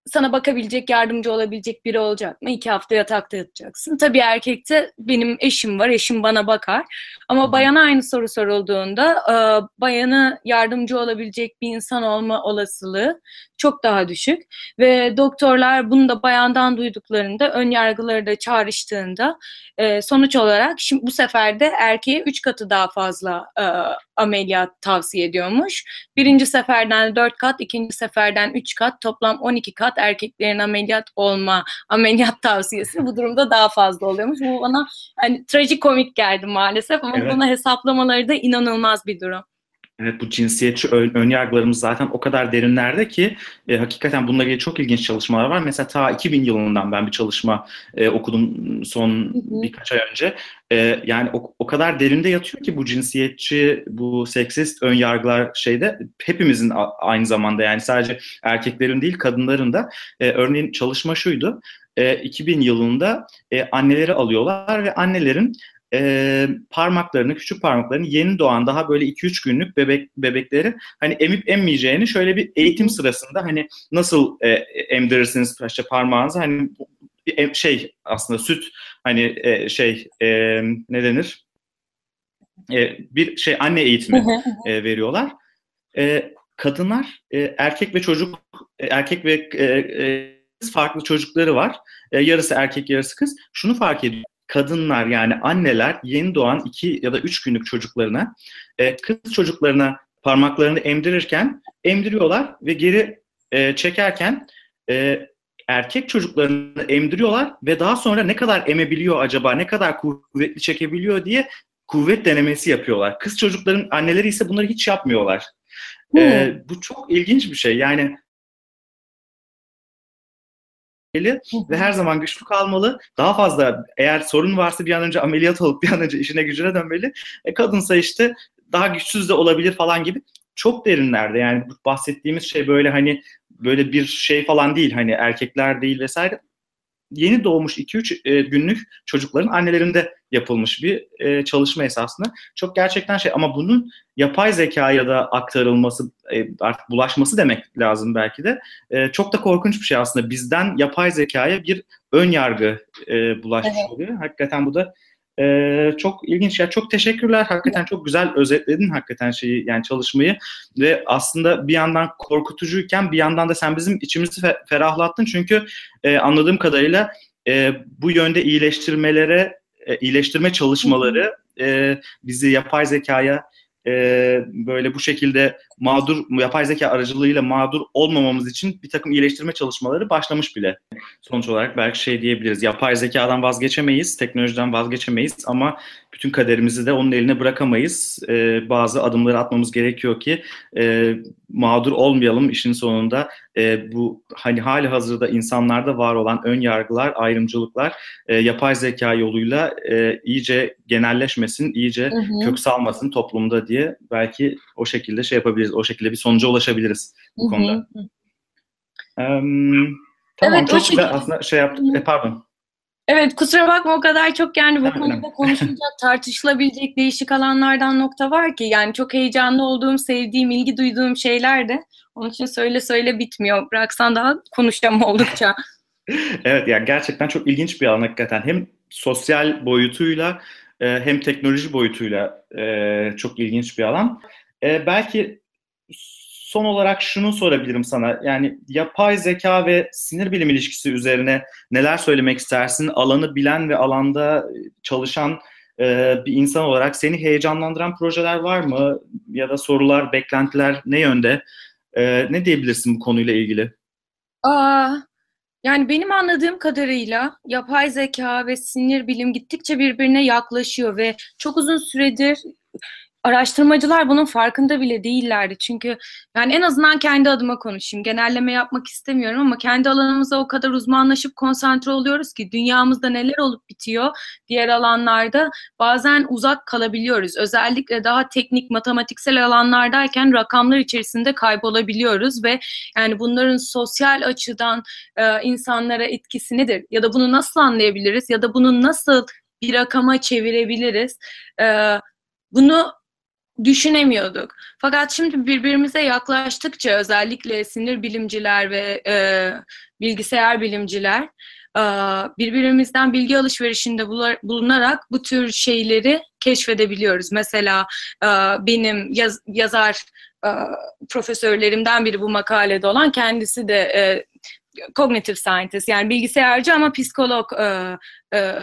sana bakabilecek, yardımcı olabilecek biri olacak mı? İki hafta yatakta yatacaksın. Tabii erkekte benim eşim var, eşim bana bakar. Ama bayana aynı soru sorulduğunda e, bayanı yardımcı olabilecek bir insan olma olasılığı çok daha düşük. Ve doktorlar bunu da bayandan duyduklarında, ön yargıları da çağrıştığında e, sonuç olarak şimdi bu sefer de erkeğe üç katı daha fazla e, ameliyat tavsiye ediyormuş. Birinci seferden dört kat, ikinci seferden üç kat, toplam 12 kat erkeklerin ameliyat olma, ameliyat tavsiyesi bu durumda daha fazla oluyormuş. Bu bana hani trajikomik geldi maalesef ama evet. buna hesaplamaları da inanılmaz bir durum. Evet bu cinsiyetçi ön, ön yargılarımız zaten o kadar derinlerde ki e, hakikaten bununla ilgili çok ilginç çalışmalar var. Mesela ta 2000 yılından ben bir çalışma e, okudum son birkaç ay önce. E, yani o, o kadar derinde yatıyor ki bu cinsiyetçi, bu seksist ön yargılar şeyde hepimizin aynı zamanda yani sadece erkeklerin değil kadınların da. E, örneğin çalışma şuydu. E, 2000 yılında e, anneleri alıyorlar ve annelerin e, parmaklarını, küçük parmaklarını yeni doğan daha böyle 2-3 günlük bebek bebekleri hani emip emmeyeceğini şöyle bir eğitim sırasında hani nasıl e, emdirirsiniz işte parmağınızı hani şey aslında süt hani e, şey e, ne denir e, bir şey anne eğitimi e, veriyorlar. E, kadınlar e, erkek ve çocuk e, erkek ve e, e, farklı çocukları var. E, yarısı erkek yarısı kız. Şunu fark ediyor kadınlar yani anneler yeni doğan iki ya da üç günlük çocuklarına e, kız çocuklarına parmaklarını emdirirken emdiriyorlar ve geri e, çekerken e, erkek çocuklarını emdiriyorlar ve daha sonra ne kadar emebiliyor acaba, ne kadar kuvvetli çekebiliyor diye kuvvet denemesi yapıyorlar. Kız çocukların anneleri ise bunları hiç yapmıyorlar. Hmm. E, bu çok ilginç bir şey. Yani ve her zaman güçlü kalmalı. Daha fazla eğer sorun varsa bir an önce ameliyat olup bir an önce işine gücüne dönmeli. E, kadınsa işte daha güçsüz de olabilir falan gibi. Çok derinlerde yani bahsettiğimiz şey böyle hani böyle bir şey falan değil hani erkekler değil vesaire yeni doğmuş 2-3 e, günlük çocukların annelerinde yapılmış bir e, çalışma esasında. Çok gerçekten şey ama bunun yapay zekaya da aktarılması, e, artık bulaşması demek lazım belki de. E, çok da korkunç bir şey aslında. Bizden yapay zekaya bir ön yargı e, bulaşmış evet. oluyor. Hakikaten bu da ee, çok ilginç. Ya çok teşekkürler. Hakikaten çok güzel özetledin hakikaten şeyi yani çalışmayı. Ve aslında bir yandan korkutucuyken bir yandan da sen bizim içimizi fe- ferahlattın. Çünkü e, anladığım kadarıyla e, bu yönde iyileştirmelere e, iyileştirme çalışmaları e, bizi yapay zekaya e, böyle bu şekilde mağdur yapay zeka aracılığıyla mağdur olmamamız için bir takım iyileştirme çalışmaları başlamış bile. Sonuç olarak belki şey diyebiliriz. Yapay zekadan vazgeçemeyiz, teknolojiden vazgeçemeyiz ama bütün kaderimizi de onun eline bırakamayız. E, bazı adımları atmamız gerekiyor ki e, mağdur olmayalım işin sonunda. E, bu hani hali hazırda insanlarda var olan ön yargılar, ayrımcılıklar e, yapay zeka yoluyla e, iyice genelleşmesin, iyice hı hı. kök salmasın toplumda diye belki o şekilde şey yapabiliriz. O şekilde bir sonuca ulaşabiliriz bu konuda. Um, tamam evet, çok güzel aslında şey yaptık. E, pardon. Evet kusura bakma o kadar çok yani bu konuda konuşulacak, tartışılabilecek değişik alanlardan nokta var ki yani çok heyecanlı olduğum, sevdiğim, ilgi duyduğum şeyler de onun için söyle söyle bitmiyor. Bıraksan daha konuşacağım oldukça. evet yani gerçekten çok ilginç bir alan hakikaten. Hem sosyal boyutuyla e, hem teknoloji boyutuyla e, çok ilginç bir alan. E, belki son olarak şunu sorabilirim sana. Yani yapay zeka ve sinir bilim ilişkisi üzerine neler söylemek istersin? Alanı bilen ve alanda çalışan e, bir insan olarak seni heyecanlandıran projeler var mı? Ya da sorular, beklentiler ne yönde? E, ne diyebilirsin bu konuyla ilgili? Aa, yani benim anladığım kadarıyla yapay zeka ve sinir bilim gittikçe birbirine yaklaşıyor ve çok uzun süredir araştırmacılar bunun farkında bile değillerdi. Çünkü yani en azından kendi adıma konuşayım. Genelleme yapmak istemiyorum ama kendi alanımıza o kadar uzmanlaşıp konsantre oluyoruz ki dünyamızda neler olup bitiyor diğer alanlarda bazen uzak kalabiliyoruz. Özellikle daha teknik matematiksel alanlardayken rakamlar içerisinde kaybolabiliyoruz ve yani bunların sosyal açıdan e, insanlara etkisi nedir? Ya da bunu nasıl anlayabiliriz? Ya da bunu nasıl bir rakama çevirebiliriz? E, bunu düşünemiyorduk. Fakat şimdi birbirimize yaklaştıkça özellikle sinir bilimciler ve e, bilgisayar bilimciler e, birbirimizden bilgi alışverişinde bulunarak bu tür şeyleri keşfedebiliyoruz. Mesela e, benim yaz, yazar e, profesörlerimden biri bu makalede olan kendisi de e, cognitive scientist yani bilgisayarcı ama psikolog e, e,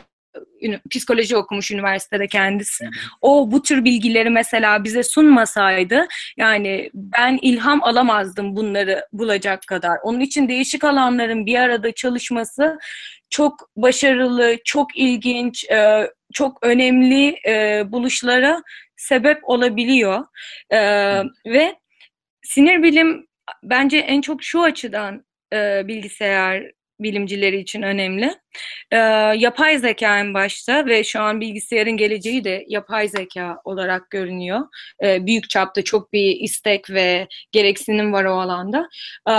psikoloji okumuş üniversitede kendisi. O bu tür bilgileri mesela bize sunmasaydı yani ben ilham alamazdım bunları bulacak kadar. Onun için değişik alanların bir arada çalışması çok başarılı, çok ilginç, e, çok önemli e, buluşlara sebep olabiliyor. E, ve sinir bilim bence en çok şu açıdan bilgisayar bilimcileri için önemli. E, yapay zeka en başta ve şu an bilgisayarın geleceği de yapay zeka olarak görünüyor. E, büyük çapta çok bir istek ve gereksinim var o alanda. E,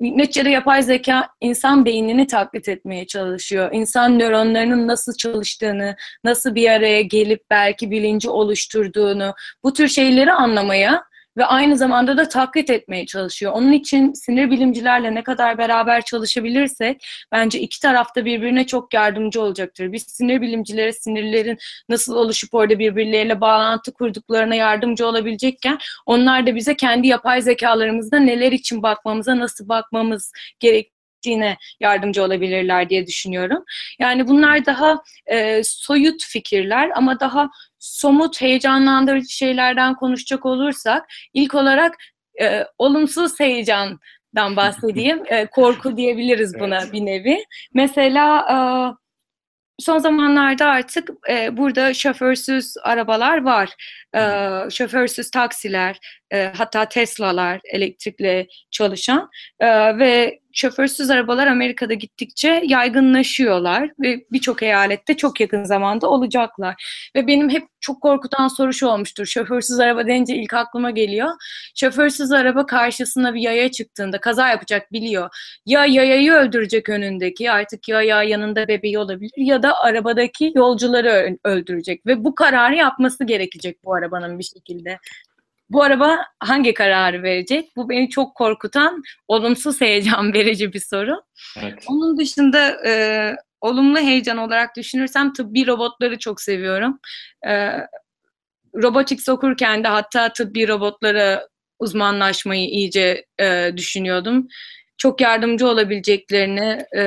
neticede yapay zeka insan beynini taklit etmeye çalışıyor. İnsan nöronlarının nasıl çalıştığını, nasıl bir araya gelip belki bilinci oluşturduğunu, bu tür şeyleri anlamaya ve aynı zamanda da taklit etmeye çalışıyor. Onun için sinir bilimcilerle ne kadar beraber çalışabilirsek bence iki tarafta birbirine çok yardımcı olacaktır. Biz sinir bilimcilere sinirlerin nasıl oluşup orada birbirleriyle bağlantı kurduklarına yardımcı olabilecekken onlar da bize kendi yapay zekalarımızda neler için bakmamıza, nasıl bakmamız gerek gerektiğine yardımcı olabilirler diye düşünüyorum. Yani bunlar daha e, soyut fikirler ama daha somut, heyecanlandırıcı şeylerden konuşacak olursak ilk olarak e, olumsuz heyecandan bahsedeyim. e, korku diyebiliriz buna evet. bir nevi. Mesela e, son zamanlarda artık e, burada şoförsüz arabalar var. E, şoförsüz taksiler, e, hatta Tesla'lar elektrikle çalışan e, ve şoförsüz arabalar Amerika'da gittikçe yaygınlaşıyorlar ve birçok eyalette çok yakın zamanda olacaklar. Ve benim hep çok korkutan soru şu olmuştur. Şoförsüz araba denince ilk aklıma geliyor. Şoförsüz araba karşısına bir yaya çıktığında kaza yapacak biliyor. Ya yayayı öldürecek önündeki artık yaya yanında bebeği olabilir ya da arabadaki yolcuları öldürecek ve bu kararı yapması gerekecek bu arabanın bir şekilde. Bu araba hangi kararı verecek? Bu beni çok korkutan, olumsuz heyecan verici bir soru. Evet. Onun dışında e, olumlu heyecan olarak düşünürsem tıbbi robotları çok seviyorum. E, robotics okurken de hatta tıbbi robotlara uzmanlaşmayı iyice e, düşünüyordum. Çok yardımcı olabileceklerini, e,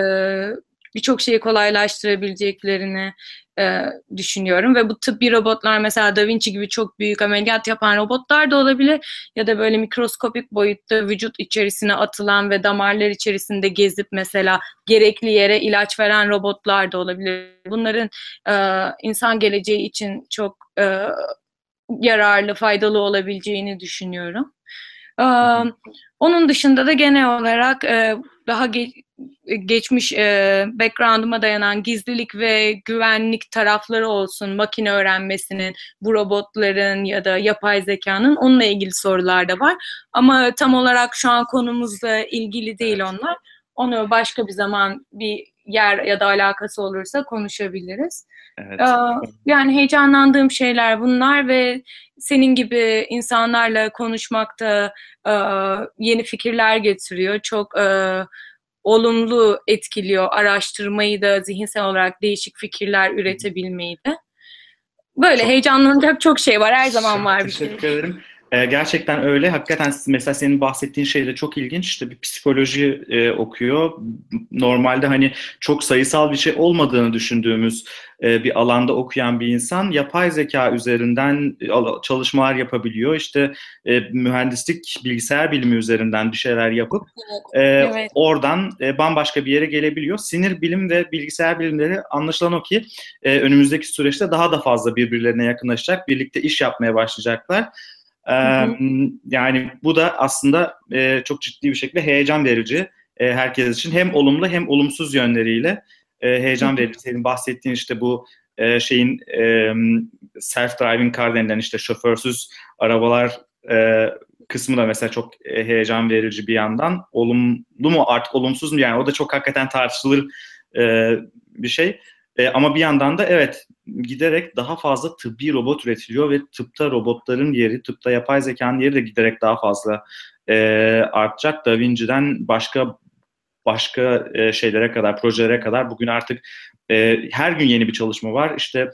birçok şeyi kolaylaştırabileceklerini e, düşünüyorum ve bu tıbbi robotlar mesela Da Vinci gibi çok büyük ameliyat yapan robotlar da olabilir ya da böyle mikroskopik boyutta vücut içerisine atılan ve damarlar içerisinde gezip mesela gerekli yere ilaç veren robotlar da olabilir. Bunların e, insan geleceği için çok e, yararlı, faydalı olabileceğini düşünüyorum. Onun dışında da genel olarak e, daha ge- geçmiş e, background'uma dayanan gizlilik ve güvenlik tarafları olsun, makine öğrenmesinin, bu robotların ya da yapay zekanın onunla ilgili sorular da var. Ama tam olarak şu an konumuzla ilgili değil onlar. Onu başka bir zaman bir yer ya da alakası olursa konuşabiliriz. Evet. Ee, yani heyecanlandığım şeyler bunlar ve senin gibi insanlarla konuşmakta e, yeni fikirler getiriyor. Çok e, olumlu etkiliyor araştırmayı da zihinsel olarak değişik fikirler üretebilmeyi de. Böyle çok, heyecanlanacak çok şey var. Her zaman var bir şey. Teşekkür ederim. Ee, gerçekten öyle. Hakikaten mesela senin bahsettiğin şey de çok ilginç. İşte bir psikoloji e, okuyor. Normalde hani çok sayısal bir şey olmadığını düşündüğümüz e, bir alanda okuyan bir insan yapay zeka üzerinden e, çalışmalar yapabiliyor. İşte e, mühendislik, bilgisayar bilimi üzerinden bir şeyler yapıp. E, evet. oradan e, bambaşka bir yere gelebiliyor. Sinir bilim ve bilgisayar bilimleri anlaşılan o ki e, önümüzdeki süreçte daha da fazla birbirlerine yakınlaşacak, birlikte iş yapmaya başlayacaklar. Hı Yani bu da aslında e, çok ciddi bir şekilde heyecan verici e, herkes için. Hem olumlu hem olumsuz yönleriyle e, heyecan verici. Senin bahsettiğin işte bu e, şeyin e, self-driving car denilen işte şoförsüz arabalar e, kısmı da mesela çok heyecan verici bir yandan. Olumlu mu artık olumsuz mu yani o da çok hakikaten tartışılır e, bir şey. E, ama bir yandan da evet giderek daha fazla tıbbi robot üretiliyor ve tıpta robotların yeri, tıpta yapay zekanın yeri de giderek daha fazla e, artacak. Da Vinci'den başka başka e, şeylere kadar, projelere kadar bugün artık e, her gün yeni bir çalışma var. İşte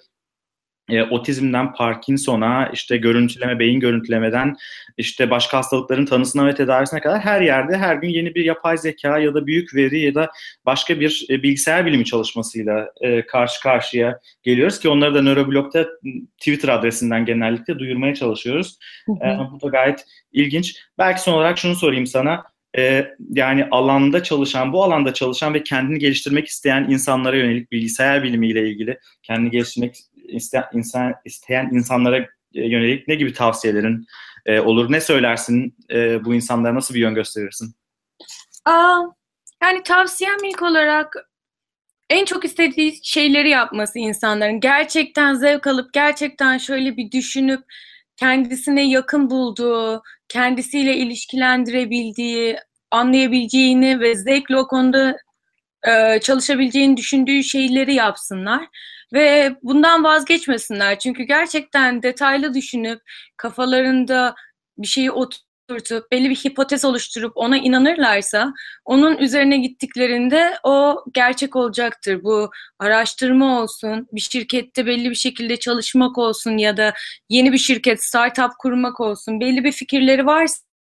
e, otizmden Parkinson'a, işte görüntüleme, beyin görüntülemeden işte başka hastalıkların tanısına ve tedavisine kadar her yerde her gün yeni bir yapay zeka ya da büyük veri ya da başka bir e, bilgisayar bilimi çalışmasıyla e, karşı karşıya geliyoruz ki onları da Nöroblog'da Twitter adresinden genellikle duyurmaya çalışıyoruz. Hı hı. E, bu da gayet ilginç. Belki son olarak şunu sorayım sana. E, yani alanda çalışan, bu alanda çalışan ve kendini geliştirmek isteyen insanlara yönelik bilgisayar bilimiyle ilgili kendini geliştirmek isteyen, insan, isteyen insanlara yönelik ne gibi tavsiyelerin e, olur? Ne söylersin? E, bu insanlara nasıl bir yön gösterirsin? Aa, yani tavsiyem ilk olarak en çok istediği şeyleri yapması insanların. Gerçekten zevk alıp gerçekten şöyle bir düşünüp kendisine yakın bulduğu, kendisiyle ilişkilendirebildiği, anlayabileceğini ve zevkle o konuda e, çalışabileceğini düşündüğü şeyleri yapsınlar ve bundan vazgeçmesinler. Çünkü gerçekten detaylı düşünüp kafalarında bir şeyi oturtup belli bir hipotez oluşturup ona inanırlarsa onun üzerine gittiklerinde o gerçek olacaktır. Bu araştırma olsun, bir şirkette belli bir şekilde çalışmak olsun ya da yeni bir şirket, startup kurmak olsun belli bir fikirleri varsa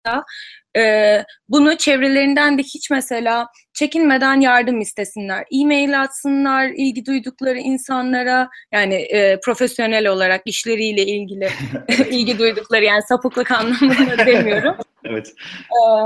e, bunu çevrelerinden de hiç mesela çekinmeden yardım istesinler. E-mail atsınlar ilgi duydukları insanlara yani e, profesyonel olarak işleriyle ilgili ilgi duydukları yani sapıklık anlamında demiyorum. evet. Ee,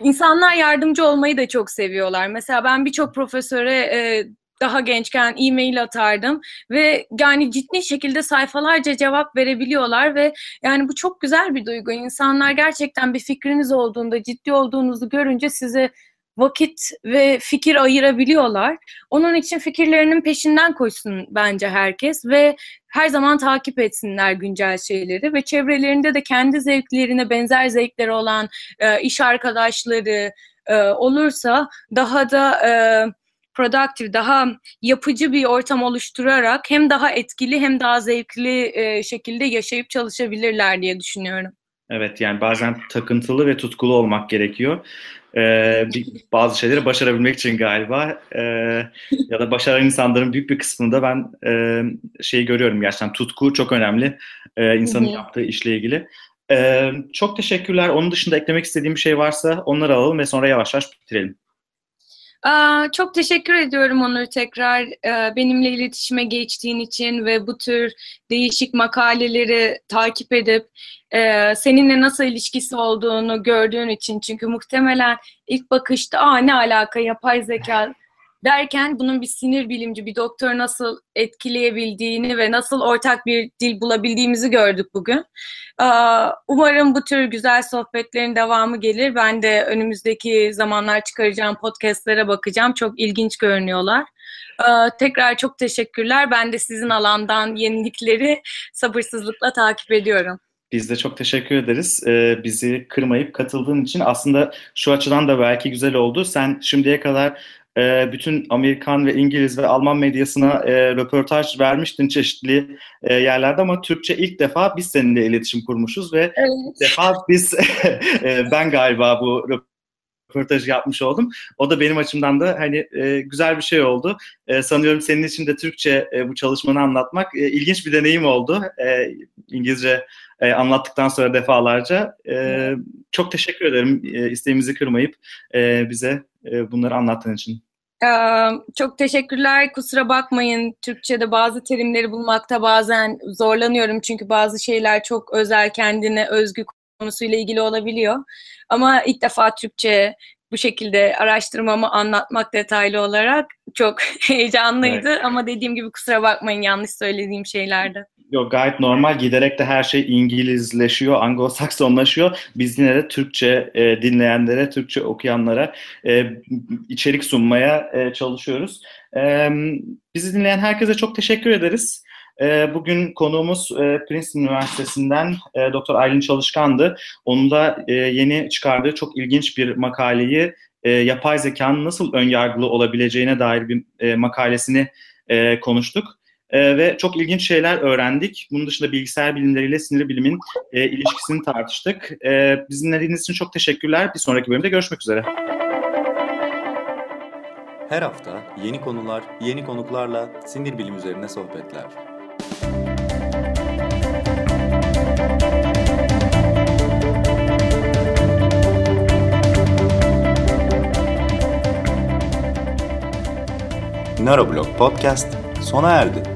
insanlar yardımcı olmayı da çok seviyorlar. Mesela ben birçok profesöre e, daha gençken e-mail atardım ve yani ciddi şekilde sayfalarca cevap verebiliyorlar ve yani bu çok güzel bir duygu. İnsanlar gerçekten bir fikriniz olduğunda, ciddi olduğunuzu görünce size vakit ve fikir ayırabiliyorlar. Onun için fikirlerinin peşinden koşsun bence herkes ve her zaman takip etsinler güncel şeyleri ve çevrelerinde de kendi zevklerine benzer zevkleri olan e, iş arkadaşları e, olursa daha da e, productive, daha yapıcı bir ortam oluşturarak hem daha etkili hem daha zevkli e, şekilde yaşayıp çalışabilirler diye düşünüyorum. Evet yani bazen takıntılı ve tutkulu olmak gerekiyor. Ee, bazı şeyleri başarabilmek için galiba ee, ya da başaran insanların büyük bir kısmında ben e, şeyi görüyorum gerçekten tutku çok önemli e, insanın yaptığı işle ilgili. Ee, çok teşekkürler. Onun dışında eklemek istediğim bir şey varsa onları alalım ve sonra yavaş yavaş bitirelim. Çok teşekkür ediyorum Onur tekrar benimle iletişime geçtiğin için ve bu tür değişik makaleleri takip edip seninle nasıl ilişkisi olduğunu gördüğün için. Çünkü muhtemelen ilk bakışta Aa, ne alaka yapay zeka derken bunun bir sinir bilimci, bir doktor nasıl etkileyebildiğini ve nasıl ortak bir dil bulabildiğimizi gördük bugün. Umarım bu tür güzel sohbetlerin devamı gelir. Ben de önümüzdeki zamanlar çıkaracağım podcastlere bakacağım. Çok ilginç görünüyorlar. Tekrar çok teşekkürler. Ben de sizin alandan yenilikleri sabırsızlıkla takip ediyorum. Biz de çok teşekkür ederiz. Ee, bizi kırmayıp katıldığın için aslında şu açıdan da belki güzel oldu. Sen şimdiye kadar e, bütün Amerikan ve İngiliz ve Alman medyasına e, röportaj vermiştin çeşitli e, yerlerde ama Türkçe ilk defa biz seninle iletişim kurmuşuz ve evet. ilk defa biz e, ben galiba bu röportajı yapmış oldum. O da benim açımdan da hani e, güzel bir şey oldu. E, sanıyorum senin için de Türkçe e, bu çalışmanı anlatmak e, ilginç bir deneyim oldu. E, İngilizce e, anlattıktan sonra defalarca. E, çok teşekkür ederim e, isteğimizi kırmayıp e, bize e, bunları anlattığın için. Çok teşekkürler. Kusura bakmayın. Türkçe'de bazı terimleri bulmakta bazen zorlanıyorum. Çünkü bazı şeyler çok özel, kendine özgü konusuyla ilgili olabiliyor. Ama ilk defa Türkçe bu şekilde araştırmamı anlatmak detaylı olarak çok heyecanlıydı. Evet. Ama dediğim gibi kusura bakmayın yanlış söylediğim şeylerde. Yok gayet normal. Giderek de her şey İngilizleşiyor, Anglo-Saksonlaşıyor. Biz yine de Türkçe e, dinleyenlere, Türkçe okuyanlara e, içerik sunmaya e, çalışıyoruz. E, bizi dinleyen herkese çok teşekkür ederiz. E, bugün konuğumuz e, Princeton Üniversitesi'nden e, Dr. Aylin Çalışkan'dı. Onun da e, yeni çıkardığı çok ilginç bir makaleyi yapay zekanın nasıl önyargılı olabileceğine dair bir makalesini konuştuk e, ve çok ilginç şeyler öğrendik. Bunun dışında bilgisayar bilimleriyle sinir bilimin e, ilişkisini tartıştık. E, bizi dinlediğiniz için çok teşekkürler. Bir sonraki bölümde görüşmek üzere. Her hafta yeni konular, yeni konuklarla sinir bilim üzerine sohbetler. Neuroblog Podcast sona erdi.